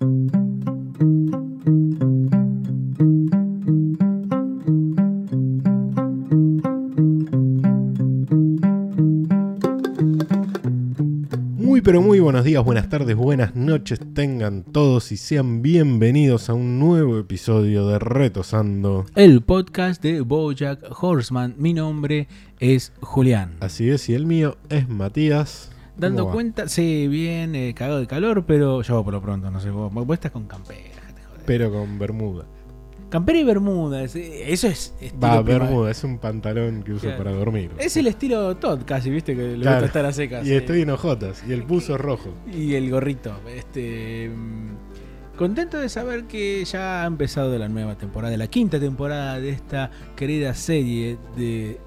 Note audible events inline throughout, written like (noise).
Muy pero muy buenos días, buenas tardes, buenas noches tengan todos y sean bienvenidos a un nuevo episodio de Retosando. el podcast de Bojack Horseman. Mi nombre es Julián. Así es, y el mío es Matías. Dando cuenta, sí, bien eh, cagado de calor, pero yo por lo pronto, no sé, vos, vos estás con campera. joder. Pero con bermuda. Campera y bermuda, es- eso es estilo Va, bermuda, es un pantalón que uso Claro. para dormir. Es el estilo Todd casi, viste, que le Claro. gusta estar a secas. Y estoy en hojotas, y el puso es rojo. Y el gorrito. Este. mm, Contento de saber que ya ha empezado la nueva temporada, la quinta temporada de esta querida serie de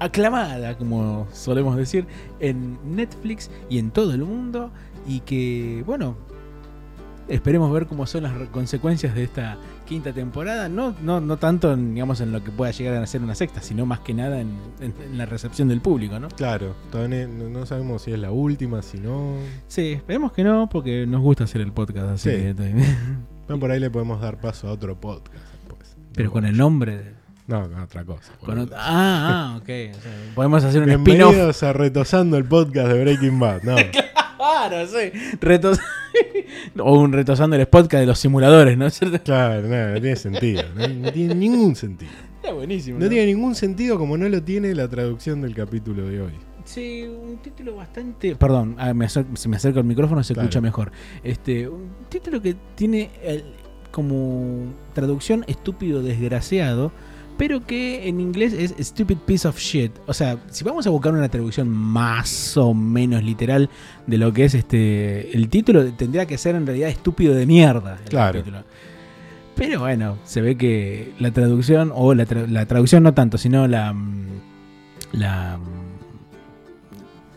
aclamada, como solemos decir, en Netflix y en todo el mundo. Y que, bueno, esperemos ver cómo son las consecuencias de esta quinta temporada. No, no, no tanto, en, digamos, en lo que pueda llegar a ser una sexta, sino más que nada en, en- en la recepción del público, ¿no? Claro, todavía no sabemos si es la última, si no. Sí, esperemos que no, porque nos gusta hacer el podcast así. Sí. que- por ahí le podemos dar paso a otro podcast después. Pero con el nombre. de- No, con otra cosa. con boludo. ot- ah, ah, ok. O sea, podemos hacer un spin-off. Bienvenidos a Retosando el podcast de Breaking Bad. No, (laughs) Claro, sí. Retos (laughs) o un retosando el podcast de los simuladores, ¿no es cierto? claro, no, no tiene sentido. No, no tiene ningún sentido. Está buenísimo. No tiene ningún sentido como no lo tiene la traducción del capítulo de hoy. Sí, un título bastante. Perdón, ah, me si me acerco al micrófono se Claro. escucha mejor. Este, un título que tiene el- como traducción estúpido desgraciado, pero que en inglés es stupid piece of shit. O sea, si vamos a buscar una traducción más o menos literal de lo que es este el título, tendría que ser en realidad estúpido de mierda. el Claro. Pero bueno, se ve que la traducción, o la, tra- la traducción no tanto, sino la. mm, La.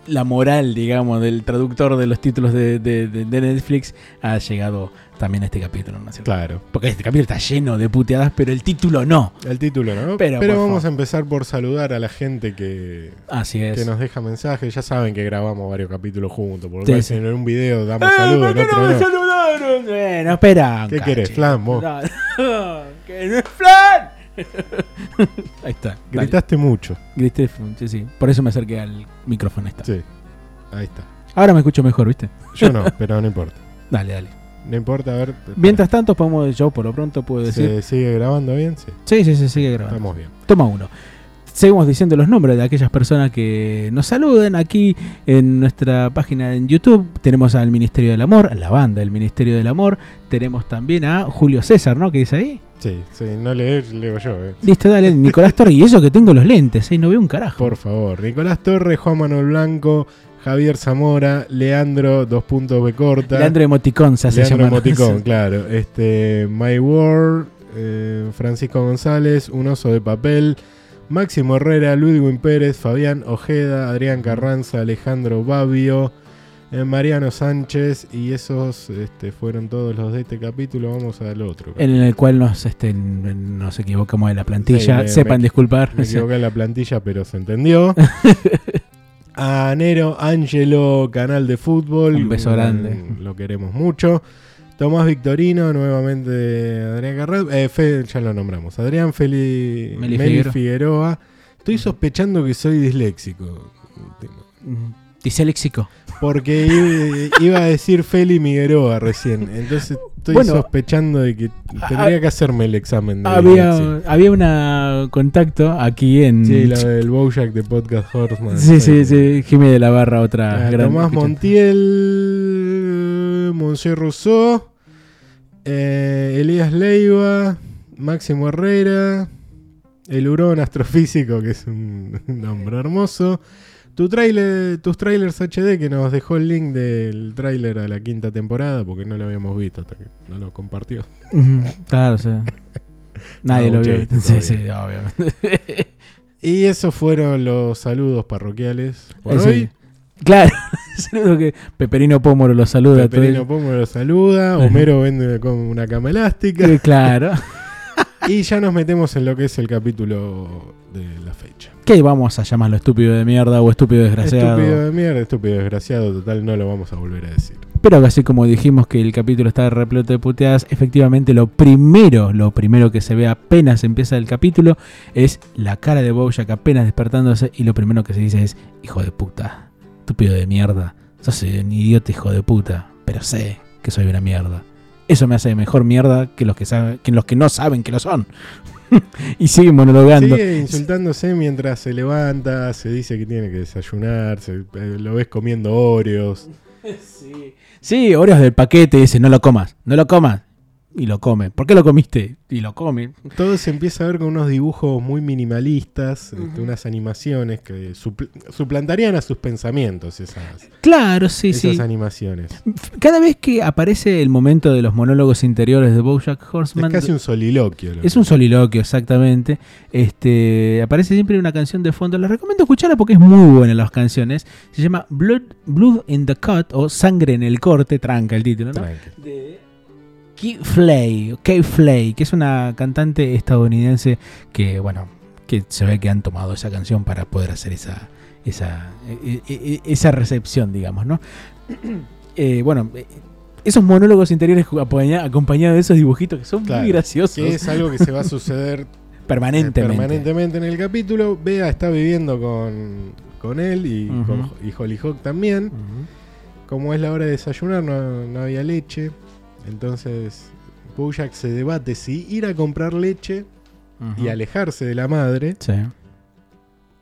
La moral, digamos, del traductor de los títulos de, de- Netflix ha llegado también a este capítulo, ¿no es cierto? Claro. Porque este capítulo está lleno de puteadas, pero el título no. El título, ¿no? Pero, Pero, vamos favor. a empezar por saludar a la gente que, Así es. que nos deja mensajes. Ya saben que grabamos varios capítulos juntos. Por Sí, lo sí. en un video damos ¡Eh, saludos, ¿por qué no me no. saludaron? Bueno, espera. ¿Qué querés, cachito. Flan, vos? (laughs) No, que no es flan. (laughs) Ahí está. dale. Gritaste mucho. Grité, sí, sí. Por eso me acerqué al micrófono. Ahí está. Sí. Ahí está. Ahora me escucho mejor, ¿viste? Yo no, (laughs) pero no importa. Dale, dale. No importa, a ver. Mientras tanto, podemos, yo por lo pronto puedo decir. ¿Se sigue grabando bien? Sí. Sí, sí, sí, sigue grabando. Estamos bien. Toma uno. Seguimos diciendo los nombres de aquellas personas que nos saluden aquí en nuestra página en YouTube. Tenemos al Ministerio del Amor, a la banda del Ministerio del Amor. Tenemos también a Julio César, ¿no? ¿Qué dice ahí? Sí, sí, no leer, leo yo, eh. Listo, dale, Nicolás Torres. Y eso que tengo los lentes, ¿eh? No veo un carajo. Por favor. Nicolás Torres, Juan Manuel Blanco, Javier Zamora, Leandro, dos puntos B corta. Leandro Emoticón se hace Leandro llamar. Emoticón, claro. Este, My World, eh, Francisco González, Un Oso de Papel, Máximo Herrera, Ludwig Pérez, Fabián Ojeda, Adrián Carranza, Alejandro Babio, eh, Mariano Sánchez, y esos este, fueron todos los de este capítulo. Vamos al otro. En el cual nos, este, nos equivocamos de la plantilla. Sí, me- Sepan me- disculpar. Me equivoqué en la plantilla, pero se entendió. (laughs) A Nero, Angelo, canal de fútbol. Un beso mm, grande. Lo queremos mucho. Tomás Victorino, nuevamente Adrián Carret. Eh, Fe- ya lo nombramos. Adrián Feli, Meli Meli Figueroa. Figueroa. Estoy sospechando que soy disléxico. Mm, Disléxico. Porque iba- a decir Feli Migueroa recién. Entonces estoy Bueno, sospechando de que tendría que hacerme el examen de Había, había una contacto aquí en. Sí, la del Bojack de Podcast Horseman. Sí, sí, sí. Jimmy de la Barra, otra Ah, gran. Tomás escuchante. Montiel, Monsieur Rousseau, eh, Elías Leiva, Máximo Herrera, el Hurón Astrofísico, que es un nombre hermoso. Tu trailer, tus trailers HD, que nos dejó el link del tráiler a la quinta temporada, porque no lo habíamos visto hasta que no lo compartió. Claro, sí. (laughs) Nadie No, lo vio. Sí, sí, obviamente. Y esos fueron los saludos parroquiales por Eh, hoy. Claro, (laughs) saludo que Peperino Pómoro lo saluda. Peperino todos. Pomo lo saluda, Homero vende con una cama elástica. Sí, Claro. (laughs) Y ya nos metemos en lo que es el capítulo de la fecha. ¿Qué vamos a llamarlo estúpido de mierda o estúpido desgraciado? Estúpido de mierda, estúpido desgraciado, total, no lo vamos a volver a decir. pero así como dijimos que el capítulo está repleto de puteadas, efectivamente lo primero, lo primero que se ve apenas empieza el capítulo es la cara de Bojack apenas despertándose y lo primero que se dice es, hijo de puta, estúpido de mierda, sos un idiota hijo de puta, pero sé que soy una mierda. Eso me hace mejor mierda que los que, saben, que los que no saben que lo son. (laughs) y sigue monologando. Sigue insultándose mientras se levanta, se dice que tiene que desayunar, se- eh, lo ves comiendo Oreos. (laughs) Sí. Sí, Oreos del paquete dice, no lo comas, no lo comas. Y lo come. ¿Por qué lo comiste? Y lo come. Todo se empieza a ver con unos dibujos muy minimalistas, este, unas animaciones que supl- suplantarían a sus pensamientos esas, Claro, sí, esas sí. animaciones. Cada vez que aparece el momento de los monólogos interiores de Bojack Es Horseman, casi un soliloquio. lo es que- un soliloquio, exactamente. Este, aparece siempre una canción de fondo. Les recomiendo escucharla porque es muy buena las canciones. Se llama Blood, Blood in the Cut o Sangre en el corte, tranca el título, ¿no? Tranqui. de Kay Flay, Kay Flay, que es una cantante estadounidense que, bueno, que se ve que han tomado esa canción para poder hacer esa, esa, e- e- e- esa recepción, digamos, ¿no? (clears throat) Eh, bueno, eh, esos monólogos interiores acompaña- acompañados de esos dibujitos que son Claro, muy graciosos Que es algo que se va a suceder eh, (laughs) permanentemente. permanentemente en el capítulo. Bea está viviendo con, con él y, Ujú. con, y Hollyhock también. Como es la hora de desayunar, no, no había leche. Entonces, Bojack se debate si ir a comprar leche y alejarse de la madre Sí,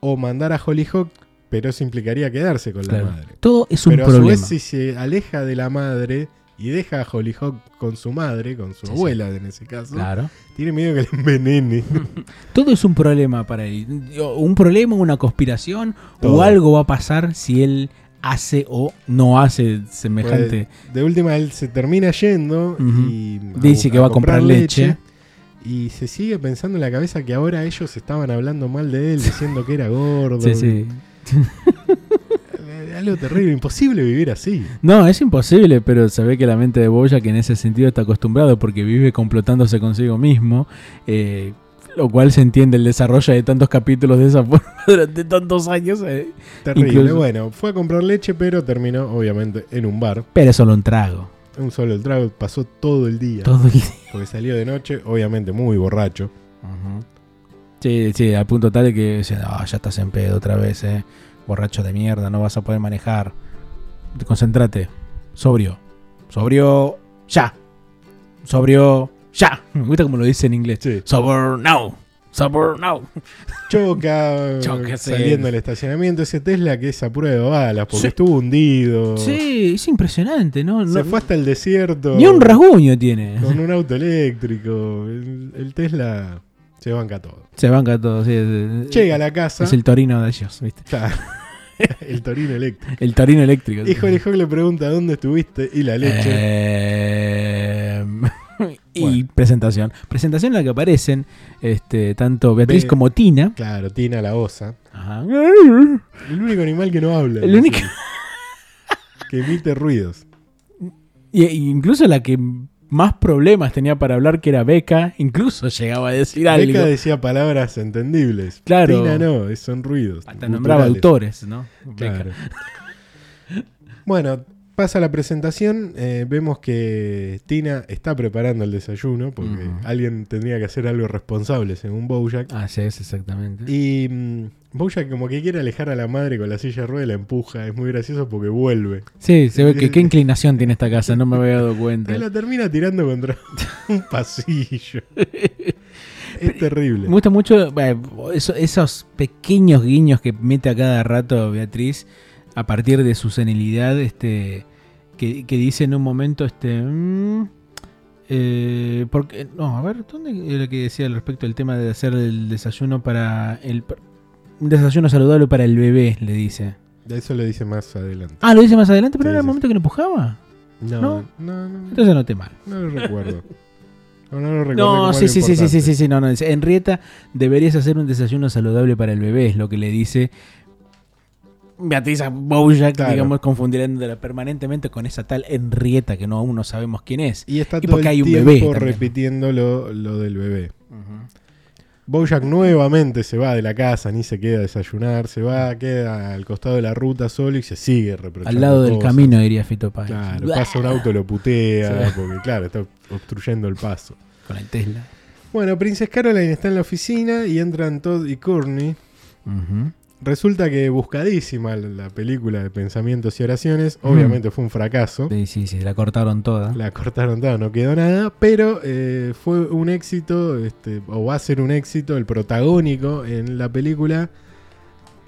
o mandar a Hollyhock, pero eso implicaría quedarse con claro. la madre. Todo es un Pero a su problema. vez, si se aleja de la madre y deja a Hollyhock con su madre, con su Sí, sí. abuela en ese caso, Claro. tiene miedo que le envenene. (laughs) Todo es un problema para él. Un problema, una conspiración Todo. o algo va a pasar si él hace o no hace semejante. Pues, de última, él se termina yendo y Dice que va a comprar leche. Y se sigue pensando en la cabeza que ahora ellos estaban hablando mal de él, diciendo que era gordo. (laughs) Sí, sí. (laughs) Algo terrible, imposible vivir así. No, es imposible, pero se ve que la mente de Boya que en ese sentido está acostumbrado porque vive complotándose consigo mismo. eh, lo cual se entiende el desarrollo de tantos capítulos de esa forma (laughs) durante tantos años. eh. Terrible. Incluso- Bueno, fue a comprar leche, pero terminó obviamente en un bar. Pero es solo un trago. Un solo el trago, pasó todo el día. Todo el día. Porque salió de noche, obviamente muy borracho. Sí, sí, al punto tal de que dice, "Ah, ya estás en pedo otra vez, eh. Borracho de mierda, no vas a poder manejar. Concentrate. Sobrio. Sobrio. Ya. Sobrio. Ya. Me gusta como lo dice en inglés. Sí. Sober now. Sober now. Choca, (laughs) saliendo del estacionamiento. Ese Tesla que es a prueba de balas, porque Sí. estuvo hundido. Sí, es impresionante, ¿no? Se fue hasta el desierto. Ni un rasguño tiene. Con un auto eléctrico. El, el Tesla se banca todo. Se banca todo, sí. es- Llega a la casa. Es el torino de ellos, ¿viste? (laughs) El torino eléctrico. El torino eléctrico. Y Hawk le pregunta dónde estuviste y la leche. Eh, y Bueno. presentación. Presentación en la que aparecen este, tanto Beatriz como Tina. Claro, Tina la osa. Ajá. El único animal que no habla. El único- Que emite ruidos. Y, y incluso la que más problemas tenía para hablar, que era Beca, incluso llegaba a decir algo. Beca decía palabras entendibles. Claro. Tina no, son ruidos. Hasta nombraba autores, ¿no? Beca. Claro. bueno, pasa la presentación. eh, vemos que Tina está preparando el desayuno porque alguien tendría que hacer algo responsable, según Bojack. Así es, exactamente. Y Bojack, como que quiere alejar a la madre con la silla de rueda, y la empuja. Es muy gracioso porque vuelve. Sí, se ve que qué inclinación tiene esta casa, no me había dado cuenta. Y la termina tirando contra (laughs) un pasillo. es terrible. Me gusta mucho eh, eso- esos pequeños guiños que mete a cada rato Beatriz a partir de su senilidad, este, que, que dice en un momento, este, mm, eh, porque, no, a ver, ¿dónde era que decía al respecto del tema de hacer el desayuno para el, un desayuno saludable para el bebé, le dice. Eso lo dice más adelante. Ah, lo dice más adelante, pero era el momento que lo empujaba. No, ¿no? no, no, Entonces noté mal. no lo recuerdo. No, no lo recuerdo. No, sí, sí, sí, sí, sí, sí, sí, no, no. dice, Henrietta, deberías hacer un desayuno saludable para el bebé, es lo que le dice Beatriz a Bojack, Claro. digamos, confundiéndola permanentemente con esa tal Henrietta que no aún no sabemos quién es. Y está Y todo el hay un tiempo bebé repitiendo lo, lo del bebé. Bojack nuevamente se va de la casa, ni se queda a desayunar, se va, queda al costado de la ruta solo y se sigue reprochando. Al lado del cosas. camino, diría Fito Páez. Claro, pasa un auto, lo putea, Sí. porque claro, está obstruyendo el paso. Con el Tesla. Bueno, Princess Caroline está en la oficina y entran Todd y Courtney. Ujú. Resulta que buscadísima la película de pensamientos y oraciones, obviamente fue un fracaso. Sí, sí, sí, la cortaron toda. La cortaron toda, no quedó nada, pero eh, fue un éxito, este, o va a ser un éxito, el protagónico en la película.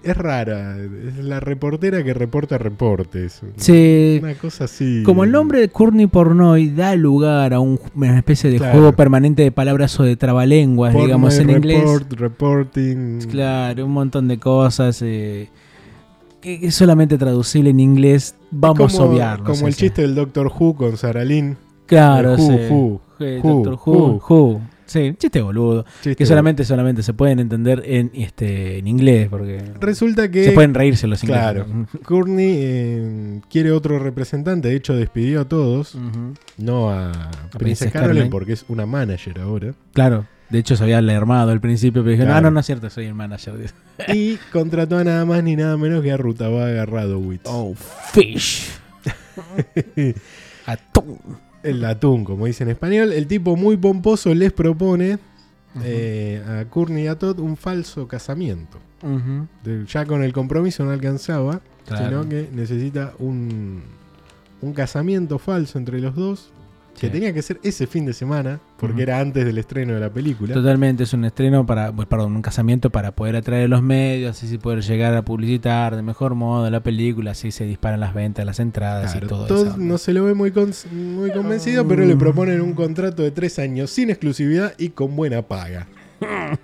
Es rara, es la reportera que reporta reportes. Sí, Una cosa así. Como el nombre de Courtney Pornoy da lugar a un- una especie de Claro. juego permanente de palabras o de trabalenguas, digamos en inglés. report, reporting. Claro, un montón de cosas eh, que, es solamente traducible en inglés. Vamos como, a obviarlo. Como el chiste del Doctor Who con Sarah Lynn. Claro, Who, sí. Who, Eh, Who, Doctor Who, Who. Sí, chiste boludo. Chiste. Que solamente, solamente se pueden entender en, este, en inglés, porque Resulta que se pueden reírse los ingleses. claro. (laughs) Courtney eh, quiere otro representante, de hecho despidió a todos, no a Princess Princess Caroline. porque es una manager ahora. Claro, de hecho se había alarmado al principio, pero dije, Claro. no, no, no es cierto, soy el manager. y (laughs) contrató a nada más ni nada menos que a Rutabaga Radowitz. Oh, fish. (laughs) Atún. El atún, como dice en español. El tipo muy pomposo les propone eh, a Courtney y a Todd un falso casamiento. De- ya con el compromiso no alcanzaba, Claro. sino que necesita un, un casamiento falso entre los dos, que Sí. tenía que ser ese fin de semana, porque era antes del estreno de la película. Totalmente, es un estreno para, pues, perdón, un casamiento para poder atraer a los medios, así poder llegar a publicitar de mejor modo la película, así se disparan las ventas, las entradas Claro, y todo eso. no se lo ve muy, con- muy convencido, pero le proponen un contrato de tres años sin exclusividad y con buena paga.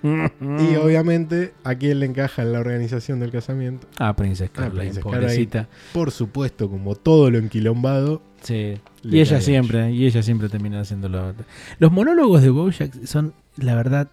Y (laughs) obviamente, ¿a quién le encaja en la organización del casamiento? Ah, Princess Caroline, Princess pobrecita. Por supuesto, como todo lo enquilombado. Sí. Le Y ella siempre, y ella siempre termina haciéndolo. Los monólogos de Bojack son, la verdad,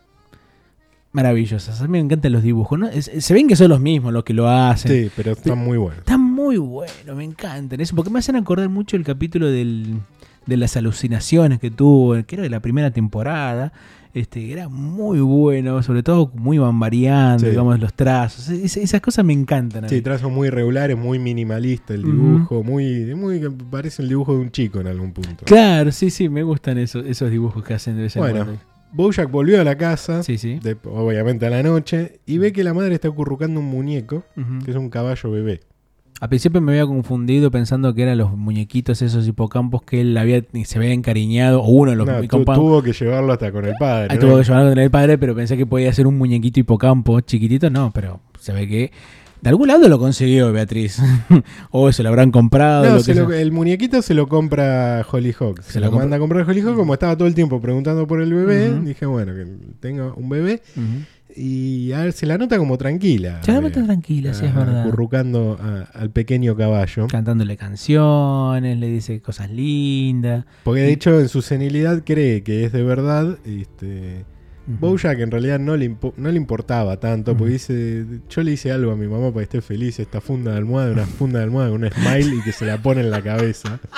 maravillosos. A mí me encantan los dibujos. ¿no? Es- se ven que son los mismos los que lo hacen. Sí, pero están muy buenos. Están muy buenos, me encantan. Eso, porque me hacen acordar mucho el capítulo del, de las alucinaciones que tuvo, que era de la primera temporada. Este, era muy bueno, sobre todo muy bambariante, Sí. digamos, los trazos. Es- esas cosas me encantan. a Sí, trazos muy regulares, muy minimalista el dibujo, muy, muy parece el dibujo de un chico en algún punto. Claro, sí, sí, me gustan esos, esos dibujos que hacen de vez en Bueno, cuando. Bojack volvió a la casa, Sí, sí. de- obviamente a la noche, y ve que la madre está acurrucando un muñeco, que es un caballo bebé. A principio me había confundido pensando que eran los muñequitos esos hipocampos que él había, se había encariñado, o uno de los No, tu- tuvo que llevarlo hasta con el padre. Ah, ¿no? tuvo que llevarlo con el padre, pero pensé que podía ser un muñequito hipocampo chiquitito. No, pero se ve que de algún lado lo consiguió Beatriz. (laughs) o se lo habrán comprado. No, lo se que lo- el muñequito se lo compra Hollyhock. Se, Se lo lo manda a comprar Hollyhock. Como estaba todo el tiempo preguntando por el bebé, Ujú. dije, bueno, que tenga un bebé. Ujú. Y a ver, se la nota como tranquila. Se la nota tranquila, sí, es ah, verdad. Acurrucando a- al pequeño caballo. Cantándole canciones, le dice cosas lindas. Porque de hecho en su senilidad cree que es de verdad. Este, Ujú. Bojack en realidad no le, no le importaba tanto. Ujú. Porque dice, yo le hice algo a mi mamá para que esté feliz. Esta funda de almohada, una funda de almohada con un smile y que se la pone en la cabeza. (laughs)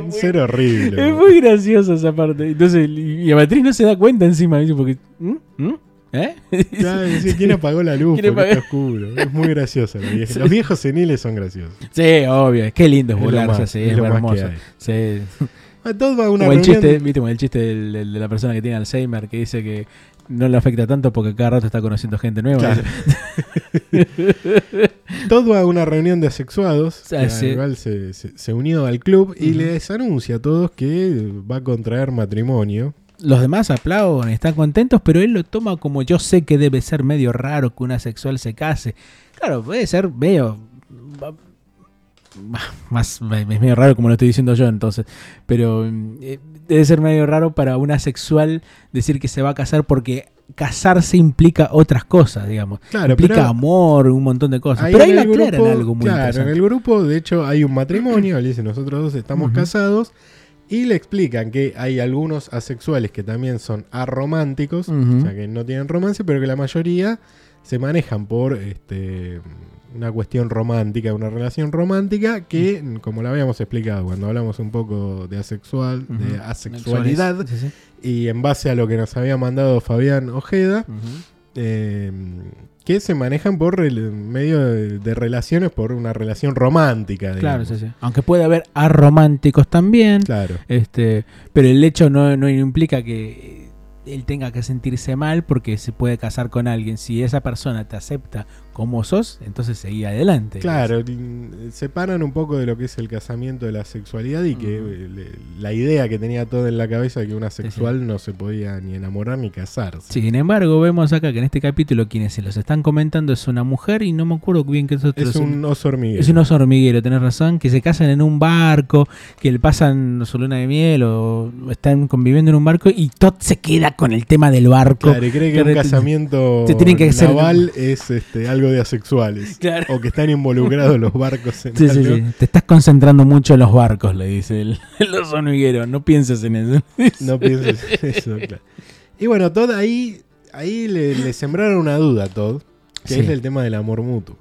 Un ser horrible. Es muy graciosa esa parte. Entonces, y Beatriz no se da cuenta encima. Dice, porque, ¿Mm? ¿Mm? ¿Eh? (laughs) Claro, dice, ¿Quién apagó la luz? ¿Quién Porque apagó? está oscuro. Es muy gracioso. la vieja. Los viejos seniles son graciosos. sí, obvio. Qué lindo es Es burlarse así, es es lo más hermoso. que hay. Sí. (laughs) A todos va a una Como el reunión- chiste, viste, como el chiste del- del- de la persona que tiene Alzheimer que dice que no le afecta tanto porque cada rato está conociendo gente nueva. Claro. (laughs) Todd va a una reunión de asexuados. Que sí. igual se, se- se unió al club y Ujú. les anuncia a todos que va a contraer matrimonio. Los demás aplauden, están contentos, pero él lo toma como yo sé que debe ser medio raro que una sexual se case. Claro, puede ser medio... Más, es medio raro como lo estoy diciendo yo entonces, pero eh, debe ser medio raro para una sexual decir que se va a casar porque casarse implica otras cosas, digamos. Claro, implica amor, un montón de cosas. ahí pero ahí el aclaran grupo- algo muy Claro, en el grupo, de hecho, hay un matrimonio. Él dice, nosotros dos estamos casados. Y le explican que hay algunos asexuales que también son arománticos, o sea, que no tienen romance, pero que la mayoría se manejan por este, una cuestión romántica, una relación romántica que, como lo habíamos explicado cuando hablamos un poco de asexual, de asexualidad, Sí, sí. y en base a lo que nos había mandado Fabián Ojeda, eh, que se manejan por el medio de, de relaciones, por una relación romántica. Claro, sí, sí. Aunque puede haber arománticos también. Claro. Este, pero el hecho no, no implica que él tenga que sentirse mal porque se puede casar con alguien. Si esa persona te acepta como sos, entonces seguí adelante. Claro, l- separan un poco de lo que es el casamiento de la sexualidad y que eh, le- la idea que tenía todo en la cabeza de que una sí. sexual no se podía ni enamorar ni casarse. Sin embargo, vemos acá que en este capítulo quienes se los están comentando es una mujer y no me acuerdo bien qué es otro. Es un oso hormiguero. Es un oso hormiguero, tenés razón, que se casan en un barco, que le pasan su luna de miel o están conviviendo en un barco y Todd se queda con el tema del barco. Claro, y cree que que un casamiento que naval es este, algo de asexuales. Claro. O que están involucrados los barcos en (laughs) Sí, sí, algo. sí. Te estás concentrando mucho en los barcos, le dice el, (laughs) el oso hormiguero. No pienses en eso. (laughs) No pienses eso, claro. Y bueno, Todd ahí, ahí le, le sembraron una duda a Todd, que Sí. es el tema del amor mutuo.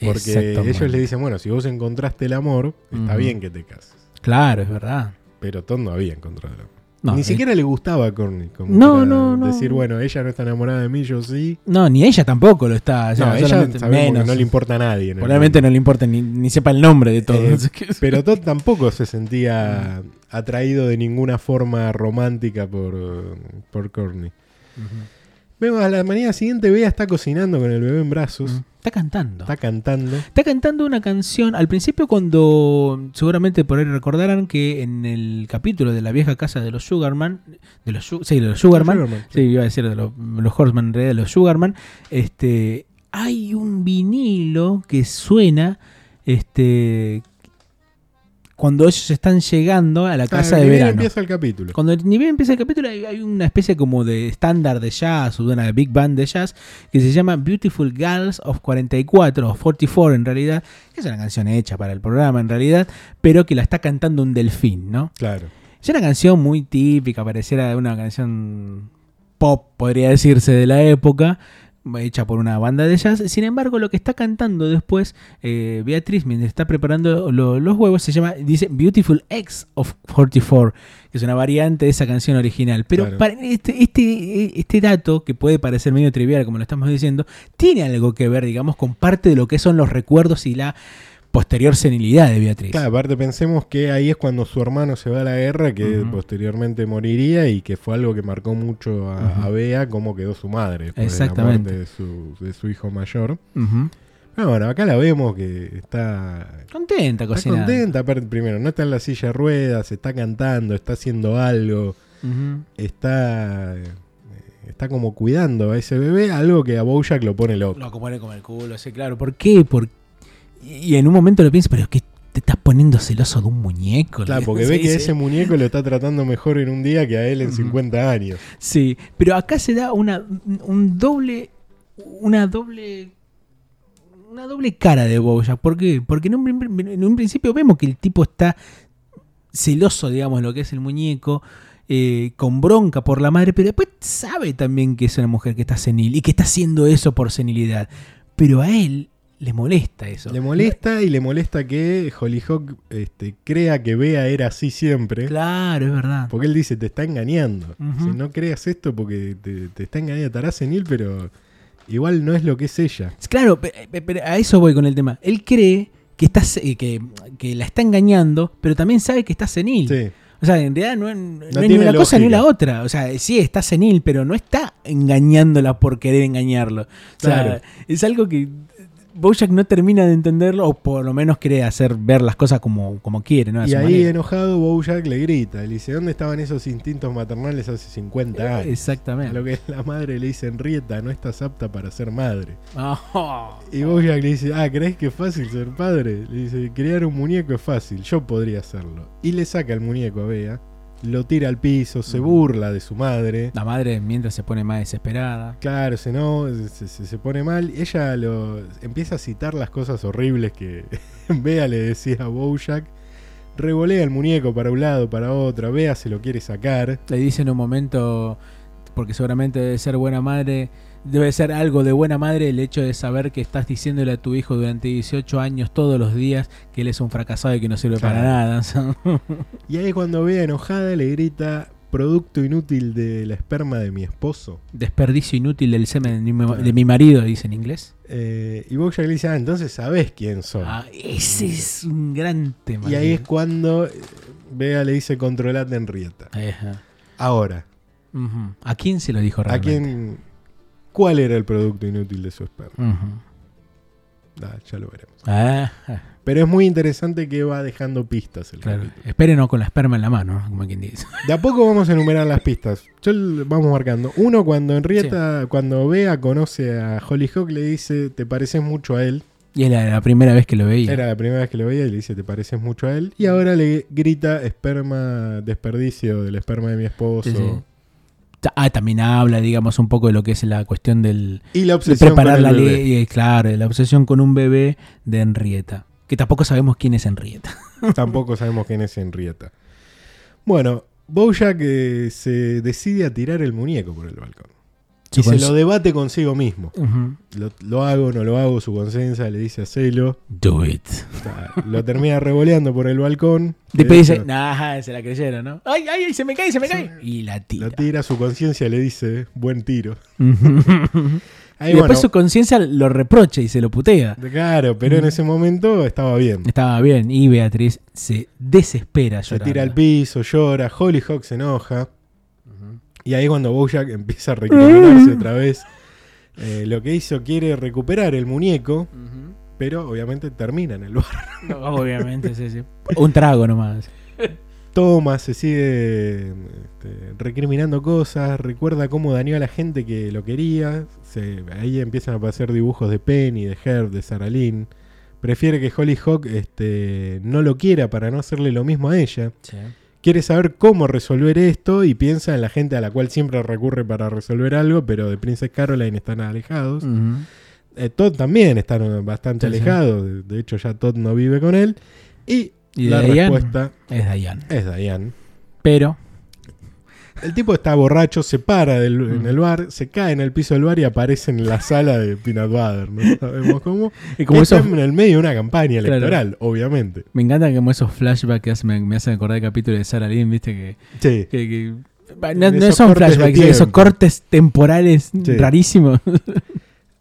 Porque ellos le dicen, bueno, si vos encontraste el amor, está bien que te cases. Claro, es verdad. Pero Todd no había encontrado el amor. No, Ni eh, siquiera le gustaba a Courtney. Como No, no, no. Decir, bueno, ella no está enamorada de mí, yo sí. No, ni ella tampoco lo está. o sea, no, ella menos. que no le importa a nadie. Probablemente no le importa ni, ni sepa el nombre de todo. Eh, (laughs) Pero Todd tampoco se sentía atraído de ninguna forma romántica por, por Courtney. Vemos a la mañana siguiente, Bea está cocinando con el bebé en brazos. Mm. Está cantando. Está cantando. Está cantando una canción. Al principio, cuando seguramente por ahí recordarán que en el capítulo de la vieja casa de los Sugarman, de los, sí, de los Sugarman, Sugarman, sí, iba a decir de los, los Horseman, en realidad de los Sugarman, este, hay un vinilo que suena, este, cuando ellos están llegando a la casa de verano. empieza el capítulo. Cuando ni bien empieza el capítulo hay, hay una especie como de estándar de jazz o de una big band de jazz que se llama Beautiful Girls of 44 o 44 en realidad, que es una canción hecha para el programa en realidad, pero que la está cantando un delfín, ¿no? Claro. Es una canción muy típica, pareciera una canción pop, podría decirse, de la época, hecha por una banda de jazz. Sin embargo, lo que está cantando después eh, Beatriz, mientras está preparando lo- los huevos, se llama, dice Beautiful X of 44, que es una variante de esa canción original. Pero Claro. para este, este, este dato, que puede parecer medio trivial, como lo estamos diciendo, tiene algo que ver, digamos, con parte de lo que son los recuerdos y la posterior senilidad de Beatriz. Claro, aparte pensemos que ahí es cuando su hermano se va a la guerra, que posteriormente moriría y que fue algo que marcó mucho a, Bea, cómo quedó su madre Exactamente. de la muerte de su, de su hijo mayor. Pero bueno, acá la vemos que está, Contenta está cocinando. contenta. Aparte, primero, no está en la silla de ruedas, está cantando, está haciendo algo, está, eh, está como cuidando a ese bebé, algo que a Bojack lo pone loco. Lo pone como el culo, sí, claro. ¿Por qué? Por... Y en un momento lo pienso, pero es que te estás poniendo celoso de un muñeco. Claro, porque ve que ese muñeco lo está tratando mejor en un día que a él en Ujú. 50 años. Sí, pero acá se da una un doble una doble una doble cara de Bojack. ¿Por qué? Porque en un, prin- en un principio vemos que el tipo está celoso, digamos, de lo que es el muñeco, eh, con bronca por la madre, pero después sabe también que es una mujer que está senil y que está haciendo eso por senilidad. Pero a él le molesta eso. Le molesta y le molesta que Hollyhock este, crea que Bea era así siempre. Claro, es verdad. Porque él dice, te está engañando. Si no creas esto porque te, te está engañando, estará senil, pero igual no es lo que es ella. Claro, pe- pe- pero a eso voy con el tema. Él cree que, está, que, que la está engañando, pero también sabe que está senil. Sí, O sea, en realidad no, es- no es ni una cosa ni la otra. O sea, sí está senil, pero no está engañándola por querer engañarlo. O sea, Claro. es algo que Bojack no termina de entenderlo, o por lo menos quiere hacer ver las cosas como, como quiere, ¿no? A y ahí manera. enojado Bojack le grita, le dice, ¿dónde estaban esos instintos maternales hace 50 años? A Exactamente. lo que la madre le dice, Henrietta, no estás apta para ser madre. Oh. (laughs) Y Bojack le dice, ah, ¿crees que es fácil ser padre? Le dice, crear un muñeco es fácil, yo podría hacerlo. Y le saca el muñeco a Bea, lo tira al piso, se burla de su madre. La madre mientras se pone más desesperada. Claro, se, no, se, se- se pone mal. Ella lo empieza a citar las cosas horribles que (laughs) Bea le decía a Bojack. Revolea el muñeco para un lado, para otro. Bea se lo quiere sacar. Le dice en un momento, porque seguramente debe ser buena madre, debe ser algo de buena madre el hecho de saber que estás diciéndole a tu hijo durante 18 años todos los días que él es un fracasado y que no sirve para nada. (laughs) y ahí cuando ve enojada le grita producto inútil del esperma de mi esposo. Desperdicio inútil del semen de mi, de mi marido, dice en inglés. Eh, y Bojack le dice, ah, entonces sabes quién son. Ah, ese es un gran tema. Y ahí es cuando Vega le dice controlate Henrietta. Ahora. ¿A quién se lo dijo realmente? ¿A quién? ¿Cuál era el producto inútil de su esperma? Ah, ya lo veremos. Ah. Pero es muy interesante que va dejando pistas el claro. Espérenos con la esperma en la mano, como quien dice. De a poco vamos a enumerar las pistas. Yo vamos marcando. Uno, cuando Henrietta, cuando Bea conoce a Hollyhock, le dice, te pareces mucho a él. Y era la primera vez que lo veía. Era la primera vez que lo veía y le dice, te pareces mucho a él. Y ahora le grita esperma, desperdicio del esperma de mi esposo. Ah, también habla, digamos, un poco de lo que es la cuestión del... Y la obsesión de preparar la ley, claro, la obsesión con un bebé de Henrietta. Que tampoco sabemos quién es Henrietta. (laughs) tampoco sabemos quién es Henrietta. Bueno, Bojack eh, se decide a tirar el muñeco por el balcón. Y se lo debate consigo mismo. lo, hago, no lo hago, su conciencia le dice hacelo. Do it. lo termina revoleando por el balcón. Después dice, nah, se la creyeron, ¿no? ¡Ay, ay, se me cae, se me cae! Y la tira. La tira, su conciencia le dice, buen tiro (laughs) y después su conciencia lo reprocha y se lo putea. Claro, pero en ese momento estaba bien. Estaba bien. Y Beatriz se desespera. Se tira al piso, llora. Hollyhock se enoja. Y ahí cuando Bojack empieza a recriminarse otra vez. Eh, lo que hizo quiere recuperar el muñeco. Pero obviamente termina en el bar. (laughs) obviamente, sí, sí. Un trago nomás. Toma, se sigue este, recriminando cosas, recuerda cómo dañó a la gente que lo quería, ahí empiezan a aparecer dibujos de Penny, de Herb, de Sarah Lynn. Prefiere que Hollyhock este, no lo quiera para no hacerle lo mismo a ella. Quiere saber cómo resolver esto y piensa en la gente a la cual siempre recurre para resolver algo, pero de Princess Caroline están alejados. Eh, Todd también están bastante alejados, de, hecho ya Todd no vive con él. Y ¿Y la respuesta es Diane. Es Diane. Pero. El tipo está borracho, se para en el bar, se cae en el piso del bar y aparece en la sala de Peanut Butter. No sabemos cómo. (laughs) Y como eso, en el medio de una campaña electoral, obviamente. Me encanta como esos flashbacks me, me, hacen acordar el capítulo de Sarah Lynn, viste que. Sí. que, no, son flashbacks, esos cortes temporales rarísimos. (laughs)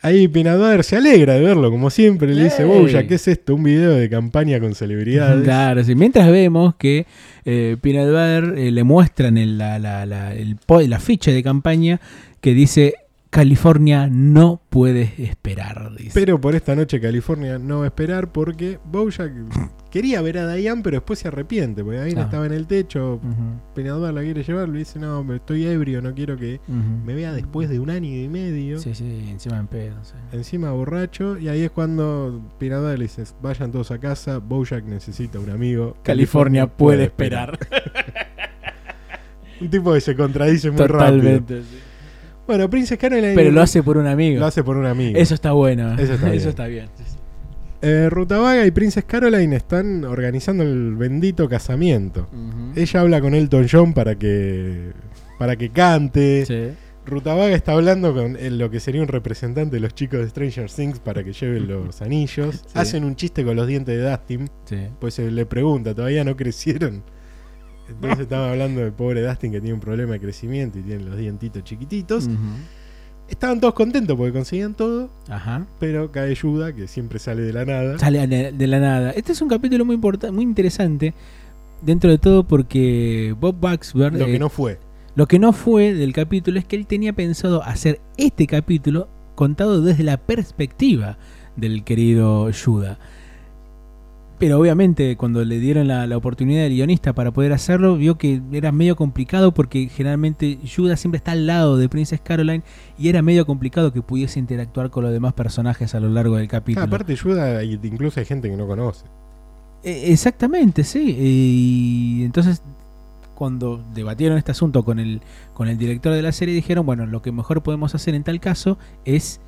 Ahí Pinaduar se alegra de verlo, como siempre. Le dice, ¿qué es esto? Un video de campaña con celebridades. Claro, sí. Mientras vemos que eh, eh le muestran el, la, la, la, el, la ficha de campaña que dice California no puede esperar. Dice. Pero por esta noche California no va a esperar porque Bojack (laughs) quería ver a Diane, pero después se arrepiente, porque Diane estaba en el techo, uh la quiere llevar, le dice, no, estoy ebrio, no quiero que me vea después de un año y medio. Sí, sí, encima en pedo. Encima borracho, y ahí es cuando Pinador le dice, vayan todos a casa, Bojack necesita un amigo. California, puede, esperar. (laughs) un tipo que se contradice muy Totalmente, rápido. Sí. Bueno, Princess Caroline. Pero lo hace por un amigo. Lo hace por un amigo. Eso está bueno. Eso está (laughs) bien. Eso está bien. Eh, Rutavaga y Princess Caroline están organizando el bendito casamiento. Ella habla con Elton John para que para que cante. Sí. Rutavaga está hablando con lo que sería un representante de los chicos de Stranger Things para que lleven (laughs) los anillos. Hacen un chiste con los dientes de Dustin. Pues se le pregunta, ¿todavía no crecieron? Entonces estaba hablando del pobre Dustin que tiene un problema de crecimiento y tiene los dientitos chiquititos. Estaban todos contentos porque conseguían todo. Ajá. Pero cae ayuda que siempre sale de la nada. Sale de la nada. Este es un capítulo muy importante, muy interesante. Dentro de todo porque Bob Baxter. Lo que eh, no fue. Lo que no fue del capítulo es que él tenía pensado hacer este capítulo contado desde la perspectiva del querido Yuda. Pero obviamente cuando le dieron la, oportunidad del guionista para poder hacerlo, vio que era medio complicado porque generalmente Judas siempre está al lado de Princess Caroline y era medio complicado que pudiese interactuar con los demás personajes a lo largo del capítulo. Ah, aparte Judas incluso hay gente que no conoce. E, exactamente, sí. Y entonces cuando debatieron este asunto con el, con el director de la serie dijeron, bueno, lo que mejor podemos hacer en tal caso es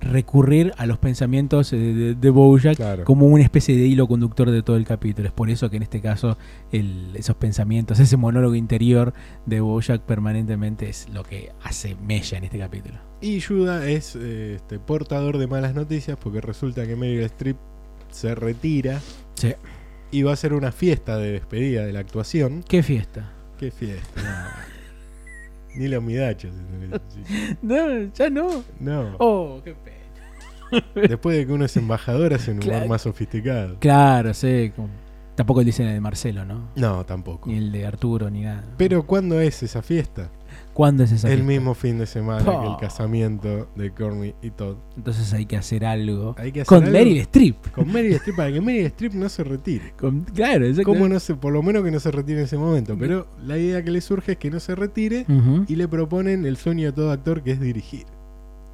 recurrir a los pensamientos eh, de, de Bojack Claro. como una especie de hilo conductor de todo el capítulo. Es por eso que en este caso el- esos pensamientos, ese monólogo interior de Bojack permanentemente es lo que hace mella en este capítulo. Y Yuda es eh, este, portador de malas noticias porque resulta que Meryl Streep se retira Sí. y va a hacer una fiesta de despedida de la actuación. ¿Qué fiesta? ¿Qué fiesta? (laughs) Ni los (laughs) midachos. No, ya no. No. Oh, qué pena. Después de que uno es embajador, hace un humor Claro. más sofisticado. Claro, sí. Tampoco el diseño de Marcelo, ¿no? No, tampoco. Ni el de Arturo, ni nada. Pero ¿cuándo es esa fiesta? ¿Cuándo es esa El fiesta? mismo fin de semana que el casamiento de Courtney y Todd. Entonces hay que hacer algo. Hay que hacer Con algo Meryl Streep. Con Meryl Streep para que Meryl Streep no se retire. Con- claro. ¿Cómo no se, por lo menos que no se retire en ese momento? Pero la idea que le surge es que no se retire y le proponen el sueño de todo actor que es dirigir.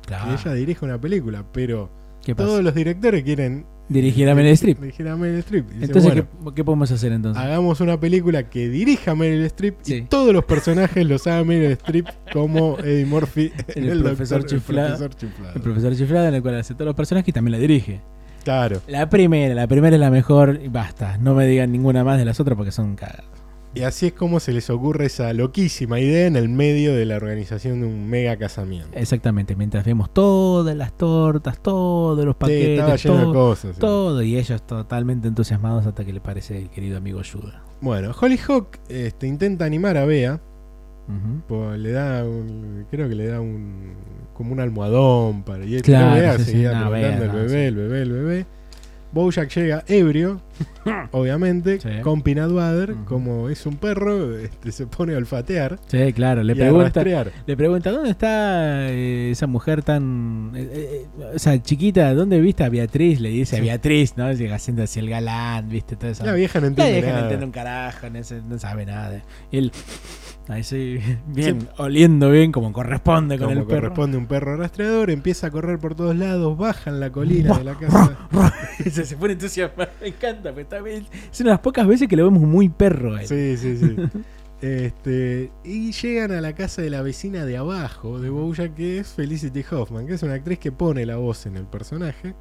Claro. Que ella dirige una película, pero todos los directores quieren Dirigir a Meryl Streep. dirigir a Meryl Streep. Dice, Entonces, bueno, ¿qué, qué podemos hacer entonces? hagamos una película que dirija a Meryl Streep Sí. y todos los personajes los haga Meryl Streep como Eddie Murphy (laughs) El el, profesor doctor- el chiflado. profesor chiflado. El profesor chiflado en el cual hace todos los personajes y también la dirige. Claro. La primera, la primera es la mejor y basta. No me digan ninguna más de las otras porque son cagadas. Y así es como se les ocurre esa loquísima idea en el medio de la organización de un mega casamiento. Exactamente, mientras vemos todas las tortas, todos los paquetes, de todo, cosas. sí. todo, y ellos totalmente entusiasmados hasta que le parece el querido amigo Yuda. Bueno, Hollyhock este, intenta animar a Bea. Pues, le da un, creo que le da un como un almohadón para y él Claro, Bea sí, seguía no, Bea, preguntando no, el bebé, el bebé, el bebé. Bojack llega ebrio, (laughs) obviamente, Sí. con peanut butter, Ujú. como es un perro, este, se pone a olfatear Sí, claro, le pregunta, le pregunta, ¿dónde está eh, esa mujer tan... eh, eh, esa chiquita, ¿dónde viste a Beatriz? Le dice a. Beatriz, ¿no? Llega haciendo hacia el galán, ¿viste? Toda esa... La vieja no La entiende vieja no entiende un carajo, no, no sabe nada. Y él, ahí sí, (laughs) bien, oliendo bien como corresponde con como el perro. corresponde un perro rastreador, empieza a correr por todos lados, baja en la colina de la (laughs) casa. (laughs) se, se pone entusiasmado, me encanta. porque está bien. Es una de las pocas veces que lo vemos muy perro. él. Sí, sí, sí. Este, y llegan a la casa de la vecina de abajo de Bojack, que es Felicity Hoffman, que es una actriz que pone la voz en el personaje.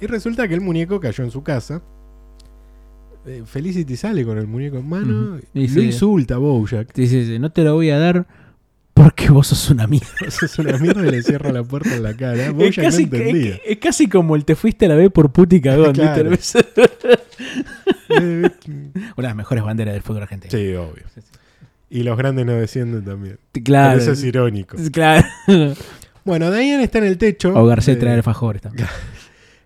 Y resulta que el muñeco cayó en su casa. Eh, Felicity sale con el muñeco en mano y Y lo insulta a Bojack. Dice, dice, no te lo voy a dar porque vos sos una mierda. (laughs) Eso es una mierda y le cierra la puerta en la cara. Es Bojack no casi, que- entendía. es, es casi como el te fuiste a la B por puti cagón. ¿viste? Claro. (laughs) Eh, Una de las mejores banderas del fútbol argentino. sí, obvio. Y los grandes no descienden también. Claro. Por eso es irónico. Claro. Bueno, Diane está en el techo. O Garcés Eh, trae alfajores también. (laughs)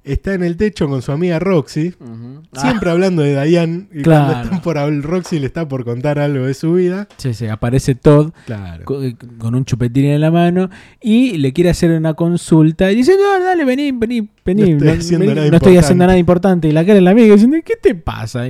Está en el techo con su amiga Roxy. Ujú. Siempre hablando de Diane. Y Ah. Claro. cuando están por hablar, Roxy le está por contar algo de su vida. Sí, sí, aparece Todd Claro. eh, con un chupetín en la mano y le quiere hacer una consulta y dice, no, dale, vení, vení, vení. No estoy haciendo nada no estoy haciendo importante". nada importante. Y la cara de la amiga diciendo, ¿qué te pasa?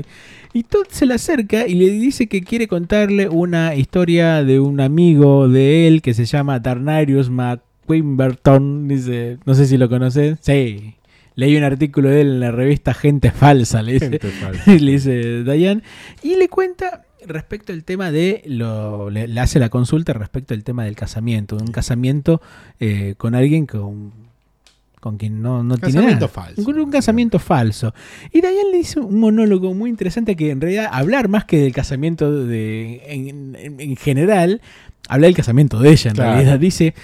Y Todd se le acerca y le dice que quiere contarle una historia de un amigo de él que se llama Darnarius McQuimberton. Dice, no sé si lo conoces. Sí. Leí un artículo de él en la revista Gente Falsa, le dice. (laughs) Falsa. le dice Dayan. Y le cuenta respecto al tema de. Lo, le, le hace la consulta respecto al tema del casamiento. Un casamiento eh, con alguien con, con quien no, no tiene Casamiento nada. falso. Un, un casamiento falso. Y Dayan le dice un monólogo muy interesante que en realidad hablar más que del casamiento de, en, en- en general, habla del casamiento de ella en Claro. realidad. Dice,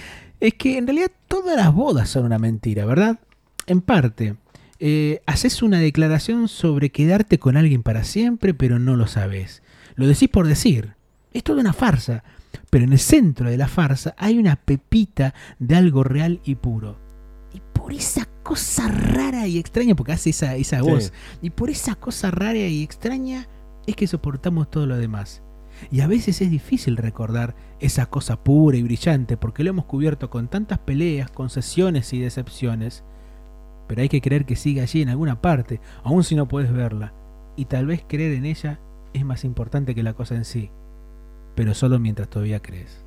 es que en realidad todas las bodas son una mentira, ¿verdad? En parte. Eh, haces una declaración sobre quedarte con alguien para siempre, pero no lo sabes. Lo decís por decir. Es toda una farsa. Pero en el centro de la farsa hay una pepita de algo real y puro. Y por esa cosa rara y extraña, porque hace esa, esa Sí. voz, y por esa cosa rara y extraña es que soportamos todo lo demás. Y a veces es difícil recordar esa cosa pura y brillante porque lo hemos cubierto con tantas peleas, concesiones y decepciones. Pero hay que creer que sigue allí en alguna parte, aun si no puedes verla. Y tal vez creer en ella es más importante que la cosa en sí. Pero solo mientras todavía crees.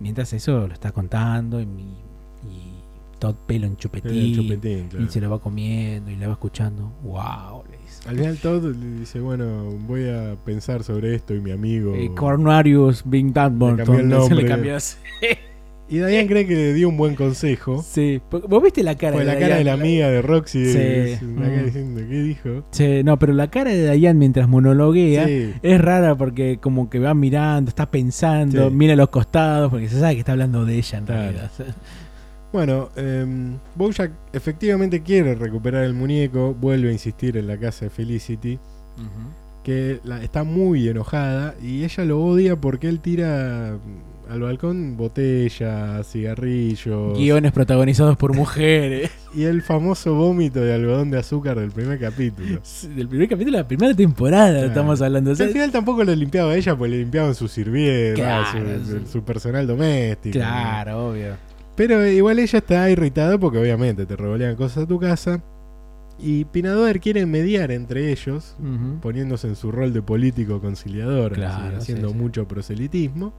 Mientras eso lo está contando y, mi- y todo pelo en chupetín, El chupetín, claro. y se lo va comiendo y le va escuchando. ¡Wow! Le dice. Al final Todd le dice, bueno, voy a pensar sobre esto y mi amigo... Eh, Cornarius Bing el se le cambió así. (laughs) Y Diane cree que le dio un buen consejo. Sí. ¿Vos viste la cara Fue de la cara de la amiga de Roxy. Sí. es la cara Mm. diciendo, ¿qué dijo? Sí, no, pero la cara de Diane mientras monologuea Sí. es rara porque como que va mirando, está pensando, Sí. mira a los costados porque se sabe que está hablando de ella en Claro. realidad. Bueno, eh, Bojack efectivamente quiere recuperar el muñeco, vuelve a insistir en la casa de Felicity, que la- está muy enojada y ella lo odia porque él tira al balcón botellas, cigarrillos Guiones protagonizados por mujeres. (laughs) y el famoso vómito de algodón de azúcar del primer capítulo. Del primer capítulo de la primera temporada Claro. estamos hablando. O sea, al final tampoco lo limpiaba ella, pues le limpiaban Claro, su, sí. su personal doméstico. claro, obvio. Pero igual ella está irritada porque obviamente te revolean cosas a tu casa. Y Pinadoer quiere mediar entre ellos, poniéndose en su rol de político conciliador, Claro, así, haciendo sí. mucho proselitismo.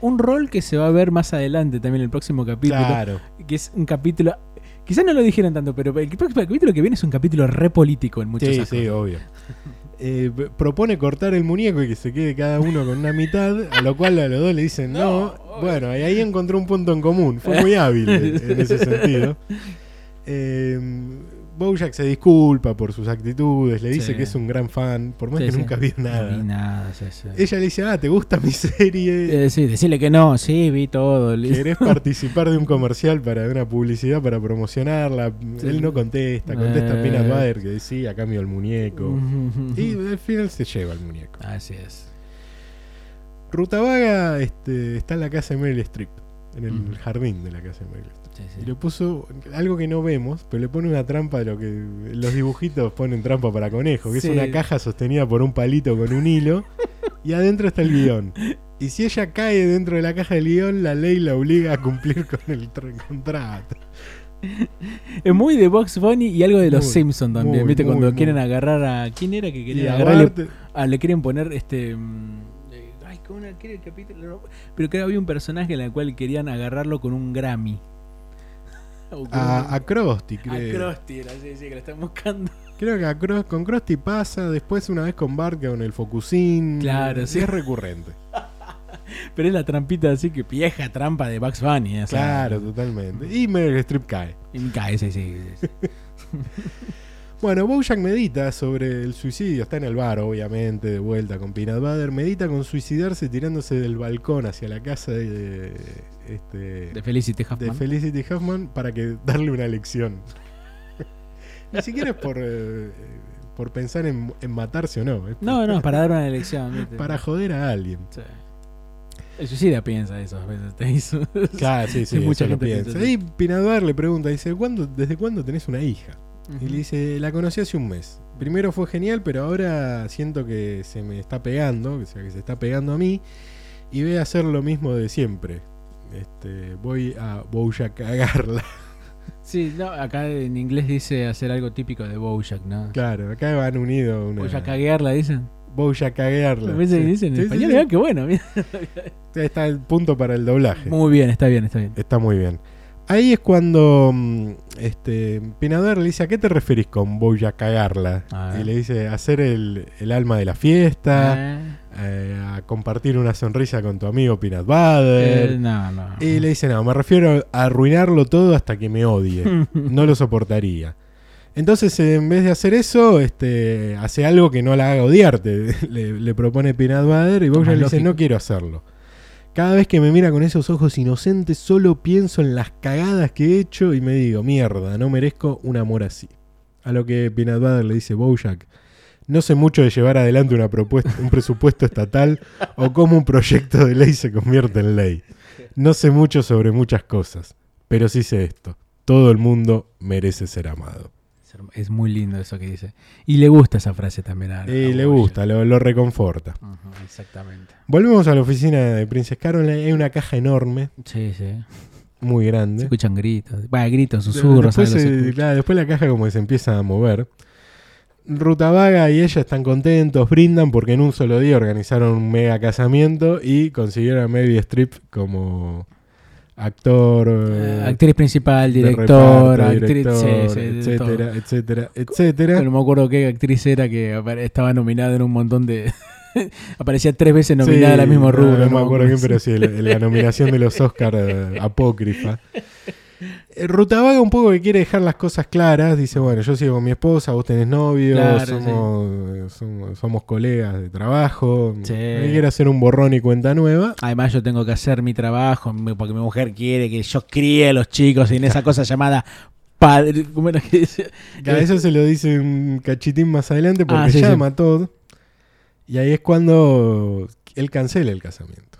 Un rol que se va a ver más adelante también en el próximo capítulo. Claro, Que es un capítulo. Quizás no lo dijeron tanto, pero el próximo capítulo que viene es un capítulo re político en muchos sí, aspectos. sí, obvio. Eh, propone cortar el muñeco y que se quede cada uno con una mitad, a lo cual a los dos le dicen no. Bueno, y ahí encontró un punto en común. Fue muy hábil en ese sentido. (laughs) Eh, Bojack se disculpa por sus actitudes, le dice Sí. que es un gran fan, por más Sí, que sí. nunca vio No nada. vi nada. Ella le dice, ah, ¿te gusta mi serie? Eh, sí, decirle que no, sí, vi todo. ¿Querés participar de un comercial para una publicidad para promocionarla? Él no contesta, contesta Eh. Peanut Butter que sí, a cambio el muñeco. Y al final se lleva el muñeco. Así es. Ruta Vaga este, está en la casa de Meryl Streep, en el jardín de la casa de Meryl Streep. Sí, sí. Y le puso algo que no vemos, pero le pone una trampa de lo que los dibujitos ponen trampa para conejo, que Sí. es una caja sostenida por un palito con un hilo (laughs) y adentro está el guion. Y si ella cae dentro de la caja del guion, la ley la obliga a cumplir con el tra- contrato. Es muy de Box Bunny y algo de los Muy, Simpsons también. muy, ¿Viste? muy, Cuando quieren agarrar a. ¿Quién era que quería a agarrarle? Bart, Ah, le quieren poner este. mm, eh, Ay, ¿cómo era? ¿Qué era el capítulo? Pero creo que había un personaje en el cual querían agarrarlo con un Grammy. A, a Krusty, a creo. Krusty era, sí, sí, que lo están buscando. (laughs) Creo que a con Krusty pasa, después una vez con Bart con el Focusín. Claro, sí. Es recurrente. (laughs) Pero es la trampita así que vieja trampa de Bugs Bunny. Claro, totalmente. Y Meryl Streep cae. Y cae, sí, sí, sí. (laughs) Bueno, Bojack medita sobre el suicidio. Está en el bar, obviamente, de vuelta con Peanut Butter. Medita con suicidarse tirándose del balcón hacia la casa de, este, De Felicity de Huffman. Felicity Huffman para que (laughs) darle una lección. (laughs) Ni siquiera es por, eh, por pensar en, en matarse o no. es no, no, para (laughs) dar una elección. ¿viste? para joder a alguien. Sí. El suicida piensa eso a veces. Te hizo. Claro, sí, sí, mucha lo piensa. Y Butter le pregunta, dice, ¿cuándo, ¿desde cuándo tenés una hija? Y le dice, la conocí hace un mes. Primero fue genial, pero ahora siento que se me está pegando, o sea, que se está pegando a mí. Y voy a hacer lo mismo de siempre. Este, voy a a cagarla. (laughs) Sí, no, acá en inglés dice hacer algo típico de Bojack, ¿no? Claro, acá van unido una. Bojack caguearla, dicen. Voy a veces Sí. dicen en Sí, español, sí. qué bueno. mira. Está el punto para el doblaje. Muy bien, está bien, está bien. Está muy bien. Ahí es cuando mm, este, Pinador le dice, ¿a qué te referís con voy a cagarla? Y le dice, hacer el, el alma de la fiesta, Eh, eh, a compartir una sonrisa con tu amigo Peanut Butter. eh, no, no. Y le dice, no, me refiero a arruinarlo todo hasta que me odie. (laughs) no lo soportaría. Entonces, en vez de hacer eso, este, hace algo que no la haga odiarte. (laughs) le, le propone Peanut Butter y Bojack le dice, no quiero hacerlo. Cada vez que me mira con esos ojos inocentes, solo pienso en las cagadas que he hecho y me digo, mierda, no merezco un amor así. A lo que Peanut Butter le dice, Bojack, no sé mucho de llevar adelante una propuesta, un presupuesto estatal o cómo un proyecto de ley se convierte en ley. No sé mucho sobre muchas cosas, pero sí sé esto. Todo el mundo merece ser amado. Es muy lindo eso que dice. Y le gusta esa frase también a, a Y le gusta, lo, lo reconforta. Exactamente. Volvemos a la oficina de Princess Caroline. Hay una caja enorme, Sí, sí. muy Se grande. escuchan gritos. Bueno, gritos, susurros. después, algo se se- claro, después la caja como que se empieza a mover. Ruta Vaga y ella están contentos, brindan porque en un solo día organizaron un mega casamiento y consiguieron a Meryl Streep como actor, Eh, eh, actriz principal, director, reparto, actriz, director, sí, sí, de etcétera, etcétera, etcétera. No me acuerdo qué actriz era que estaba nominada en un montón de, (laughs) Aparecía tres veces nominada Sí, al mismo no, rubro. No, me acuerdo bien, pero sí, la, la (laughs) nominación de los Oscar eh, apócrifa. Rutavaga un poco que quiere dejar las cosas claras. Dice, bueno, yo sigo con mi esposa, vos tenés novio, Claro, somos, eh, somos, somos colegas de trabajo. Sí. Quiere hacer un borrón y cuenta nueva. Además yo tengo que hacer mi trabajo porque mi mujer quiere que yo críe a los chicos en esa cosa llamada padre. A eso se lo dice un cachitín más adelante porque Ah, sí, llama a Todd. Y ahí es cuando él cancela el casamiento.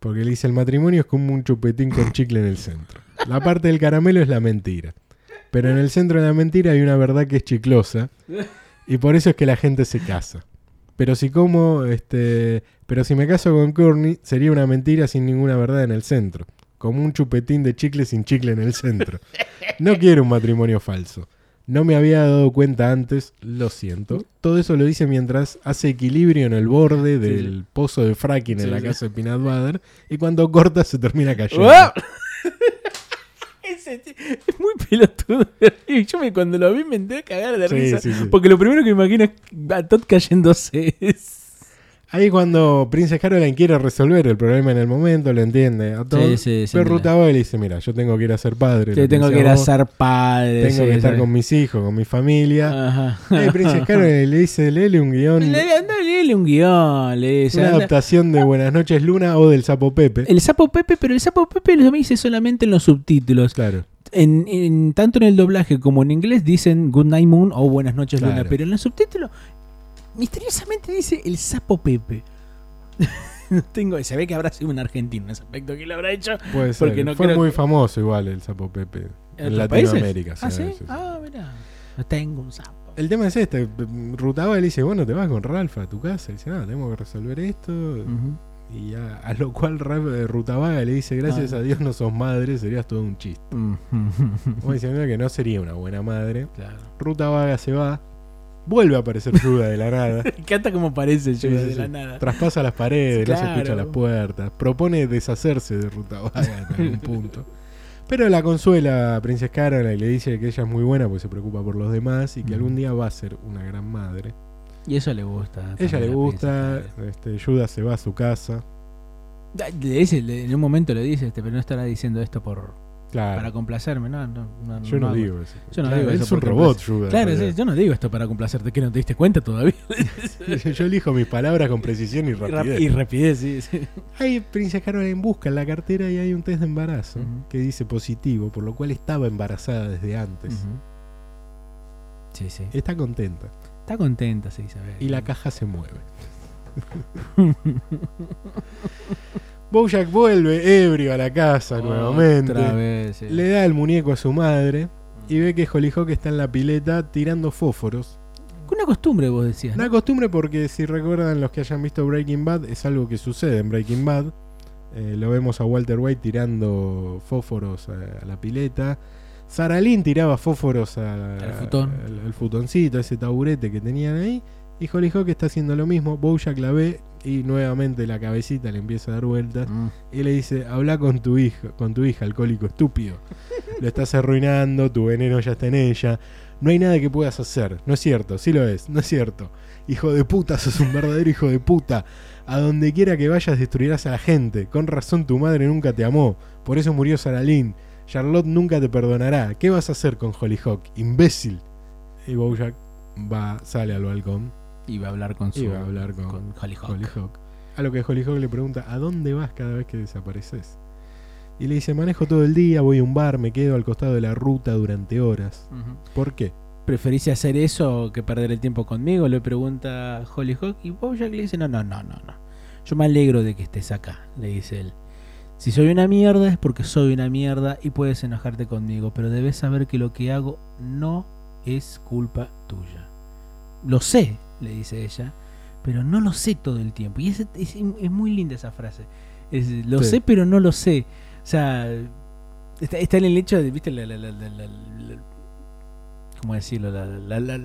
Porque él dice el matrimonio es como un chupetín con chicle en el centro. La parte del caramelo es la mentira. Pero en el centro de la mentira hay una verdad que es chiclosa. Y por eso es que la gente se casa. Pero si como, este, pero si me caso con Courtney, sería una mentira sin ninguna verdad en el centro. Como un chupetín de chicle sin chicle en el centro. No quiero un matrimonio falso. No me había dado cuenta antes, lo siento. Todo eso lo dice mientras hace equilibrio en el borde del pozo de fracking en la casa de Peanut Butter. Y cuando corta se termina cayendo. Es muy pelotudo. Y yo me, cuando lo vi me entré a cagar de Sí, risa. sí, sí. Porque lo primero que me imagino es a Todd cayéndose. (laughs) Ahí cuando Princess Caroline quiere resolver el problema en el momento, lo entiende a todo. Sí, sí, sí, pero entiende. Rutabaga le dice, mira, yo tengo que ir a ser padre. Lo tengo que ir a ser padre. Tengo que estar con mis hijos, con mi familia. Ajá. Ahí Princess (laughs) Caroline le dice, léele un guion, Le, léele un guion. Le dice, una adaptación de Buenas noches Luna o del Sapo Pepe. El sapo Pepe, pero el sapo Pepe lo dice solamente en los subtítulos. Claro. En, en- tanto en el doblaje como en inglés dicen Good Night Moon o Buenas noches Luna, Claro. pero en los subtítulos misteriosamente dice el sapo Pepe. (laughs) No tengo, se ve que habrá sido un argentino en ese aspecto que lo habrá hecho. Puede ser. Porque no Fue creo muy que- famoso igual el Sapo Pepe. ¿En? Latinoamérica. Ah, sí. Ah, mira. No tengo un sapo. El tema es este. Rutabaga le dice, bueno, te vas con Ralph a tu casa. Y dice, no, tenemos que resolver esto. Y a, a lo cual eh, Rutabaga le dice, gracias Ah. a Dios no sos madre, serías todo un chiste. Como diciendo que no sería una buena madre. Claro. Rutabaga se va. Vuelve a aparecer Yuda de la nada. (laughs) Me encanta cómo parece yo Sí, sí, de sí. la nada. Traspasa las paredes, no se escucha las puertas. Propone deshacerse de Rutabaga en algún (laughs) punto. Pero la consuela a Princess Caroline y le dice que ella es muy buena porque se preocupa por los demás y que Ujú. algún día va a ser una gran madre. Y eso le gusta. ella le gusta, este, Yuda se va a su casa. Le dice, en un momento le dice, este, pero no estará diciendo esto por para complacerme, no, no, no yo no digo eso. Yo no Claro, digo eso Es un robot, pues, Yuda. Claro, en sí, yo no digo esto para complacerte, que no te diste cuenta todavía. (laughs) (laughs) Yo elijo mis palabras con precisión y Y rap- rapidez. y rapidez, sí. sí. Ahí Princess Caroline busca en la cartera y hay un test de embarazo que dice positivo, por lo cual estaba embarazada desde antes. Sí, sí. Está contenta. Está contenta, sí, Isabel. Y la caja se mueve. (laughs) Bojack vuelve ebrio a la casa nuevamente. Otra vez, sí. Le da el muñeco a su madre y ve que Hollyhock está en la pileta tirando fósforos. Una costumbre, vos decías. Una costumbre porque si recuerdan los que hayan visto Breaking Bad, es algo que sucede en Breaking Bad. Eh, lo vemos a Walter White tirando fósforos a, a la pileta. Sarah Lynn tiraba fósforos a- Al futón. al- al futoncito, a ese taburete que tenían ahí. Y Hollyhock está haciendo lo mismo. Bojack la ve y nuevamente la cabecita le empieza a dar vueltas. Mm. Y le dice, habla con tu hija, con tu hija, alcohólico estúpido. (laughs) Lo estás arruinando, tu veneno ya está en ella. No hay nada que puedas hacer. No es cierto, sí lo es, no es cierto. Hijo de puta, sos un verdadero hijo de puta. A donde quiera que vayas destruirás a la gente. Con razón tu madre nunca te amó. Por eso murió Sarah Lynn. Charlotte nunca te perdonará. ¿Qué vas a hacer con Hollyhock? Imbécil. Y Bojack va, sale al balcón Y va a hablar con su. y va a hablar con, con Hollyhock. Hollyhock. A lo que Hollyhock le pregunta, ¿a dónde vas cada vez que desapareces? Y le dice, manejo todo el día, voy a un bar, me quedo al costado de la ruta durante horas. ¿Por qué? ¿Preferís hacer eso que perder el tiempo conmigo? Le pregunta Hollyhock. Y Bojack le dice: No, no, no, no, no. Yo me alegro de que estés acá, le dice él. Si soy una mierda es porque soy una mierda y puedes enojarte conmigo, pero debes saber que lo que hago no es culpa tuya. Lo sé, le dice ella, pero no lo sé todo el tiempo. Y es, es- es muy linda esa frase. Es, lo Sí. sé, pero no lo sé. O sea, está, está en el hecho de, viste, la, la- la- ¿cómo decirlo? La, la- la-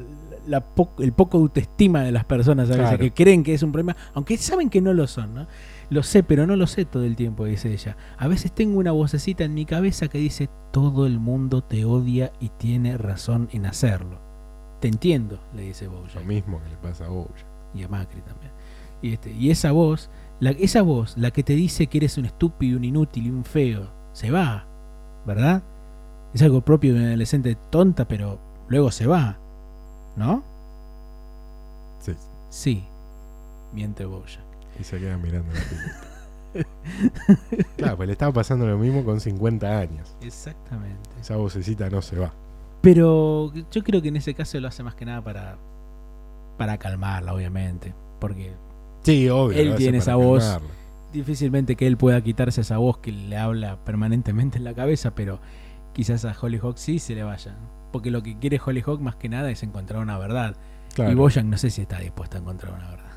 la po- el poco autoestima de las personas a veces Claro. que creen que es un problema, aunque saben que no lo son, ¿no? Lo sé, pero no lo sé todo el tiempo, dice ella. A veces tengo una vocecita en mi cabeza que dice, todo el mundo te odia y tiene razón en hacerlo. Te entiendo, le dice Lo Bojack. mismo que le pasa a Bojack. Y a Macri también. Y, este, y esa voz, la, esa voz, la que te dice que eres un estúpido, un inútil y un feo, se va, ¿verdad? Es algo propio de un adolescente tonta, pero luego se va, ¿no? Sí. Sí, miente Bojack. Y se queda mirando la pileta. (laughs) claro, pues le estaba pasando lo mismo con 50 años. Exactamente. Esa vocecita no se va. Pero yo creo que en ese caso lo hace más que nada para, para calmarla, obviamente. Porque Sí, obvio. Él tiene esa voz. calmarla. difícilmente que él pueda quitarse esa voz que le habla permanentemente en la cabeza, pero quizás a Hollyhock sí se le vaya. Porque lo que quiere Hollyhock más que nada es encontrar una verdad. Claro. Y Boyan no sé si está dispuesto a encontrar una verdad.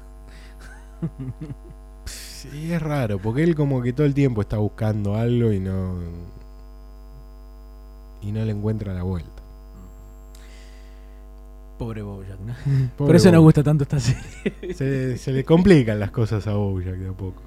Sí, es raro, porque él como que todo el tiempo está buscando algo y no. Y no le encuentra la vuelta. Pobre Bojack, ¿no? Pobre (laughs) Por eso nos Bojack. gusta tanto esta serie. Se, se le complican las cosas a Bojack de a poco.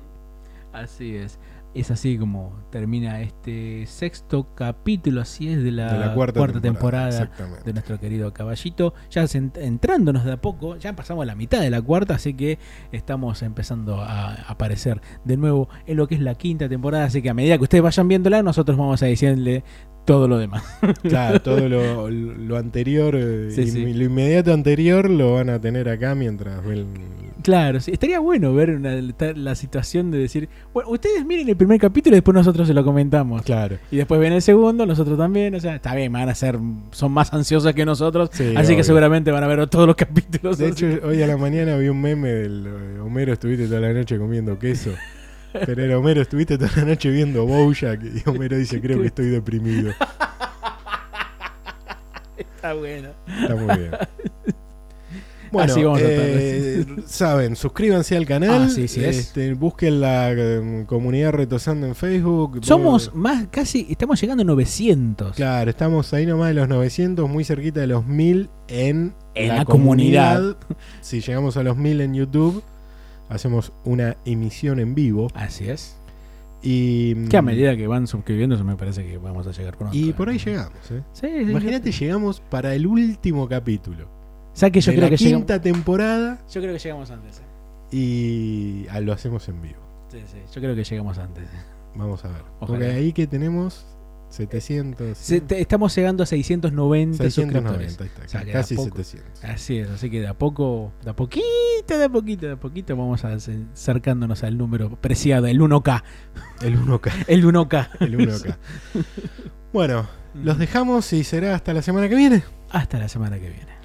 Así es. Es así como termina este sexto capítulo, así es, de la, de la cuarta, temporada, Exactamente. de nuestro querido caballito. Ya entrándonos de a poco, ya pasamos la mitad de la cuarta, así que estamos empezando a aparecer de nuevo en lo que es la quinta temporada. Así que a medida que ustedes vayan viéndola, nosotros vamos a decirle todo lo demás. (laughs) Claro, todo lo, lo anterior, eh, Sí, lo inmediato anterior lo van a tener acá mientras ven. Claro, sí, estaría bueno ver una- la situación de decir, bueno, ustedes miren el primer capítulo y después nosotros se lo comentamos. Claro. Y después ven el segundo, nosotros también, o sea, está bien, van a ser, son más ansiosos que nosotros, Sí, así obvio. que seguramente van a ver todos los capítulos. De hecho, hoy a la mañana vi un meme del eh, Homero, estuviste toda la noche comiendo queso. Pero era Homero, estuviste toda la noche viendo Bojack. Y Homero dice, creo que estoy deprimido. está bueno. Está muy bien. Bueno, Así vamos a eh, saben, suscríbanse al canal. Ah, sí, sí es. este, busquen la eh, comunidad Retosando en Facebook. Somos Todo- más, casi, estamos llegando a 900. Claro, estamos ahí nomás de los 900, muy cerquita de los 1000 en, En la comunidad. Si llegamos a los 1000 en YouTube, hacemos una emisión en vivo. Así es. Y, Que a medida que van suscribiendo, me parece que vamos a llegar pronto. y por ahí llegamos. ¿eh? Sí, sí, Imagínate, llegamos para el último capítulo. O sea que yo de creo la que llegamos. quinta temporada Yo creo que llegamos antes. eh. y ah, lo hacemos en vivo. Sí, sí, yo creo que llegamos antes. Vamos a ver. Ojalá. Porque ahí que tenemos 700. Se- te- estamos llegando a 690 690, suscriptores. está, O sea, casi poco- 700. Así es, así que de a poco, de a poquito, de a poquito, de a poquito vamos a- acercándonos al número preciado, el 1K. El 1K. (laughs) El 1K. El 1K. (laughs) bueno, los dejamos y será hasta la semana que viene. Hasta la semana que viene.